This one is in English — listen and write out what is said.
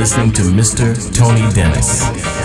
listening to Mr. Tony Dennis.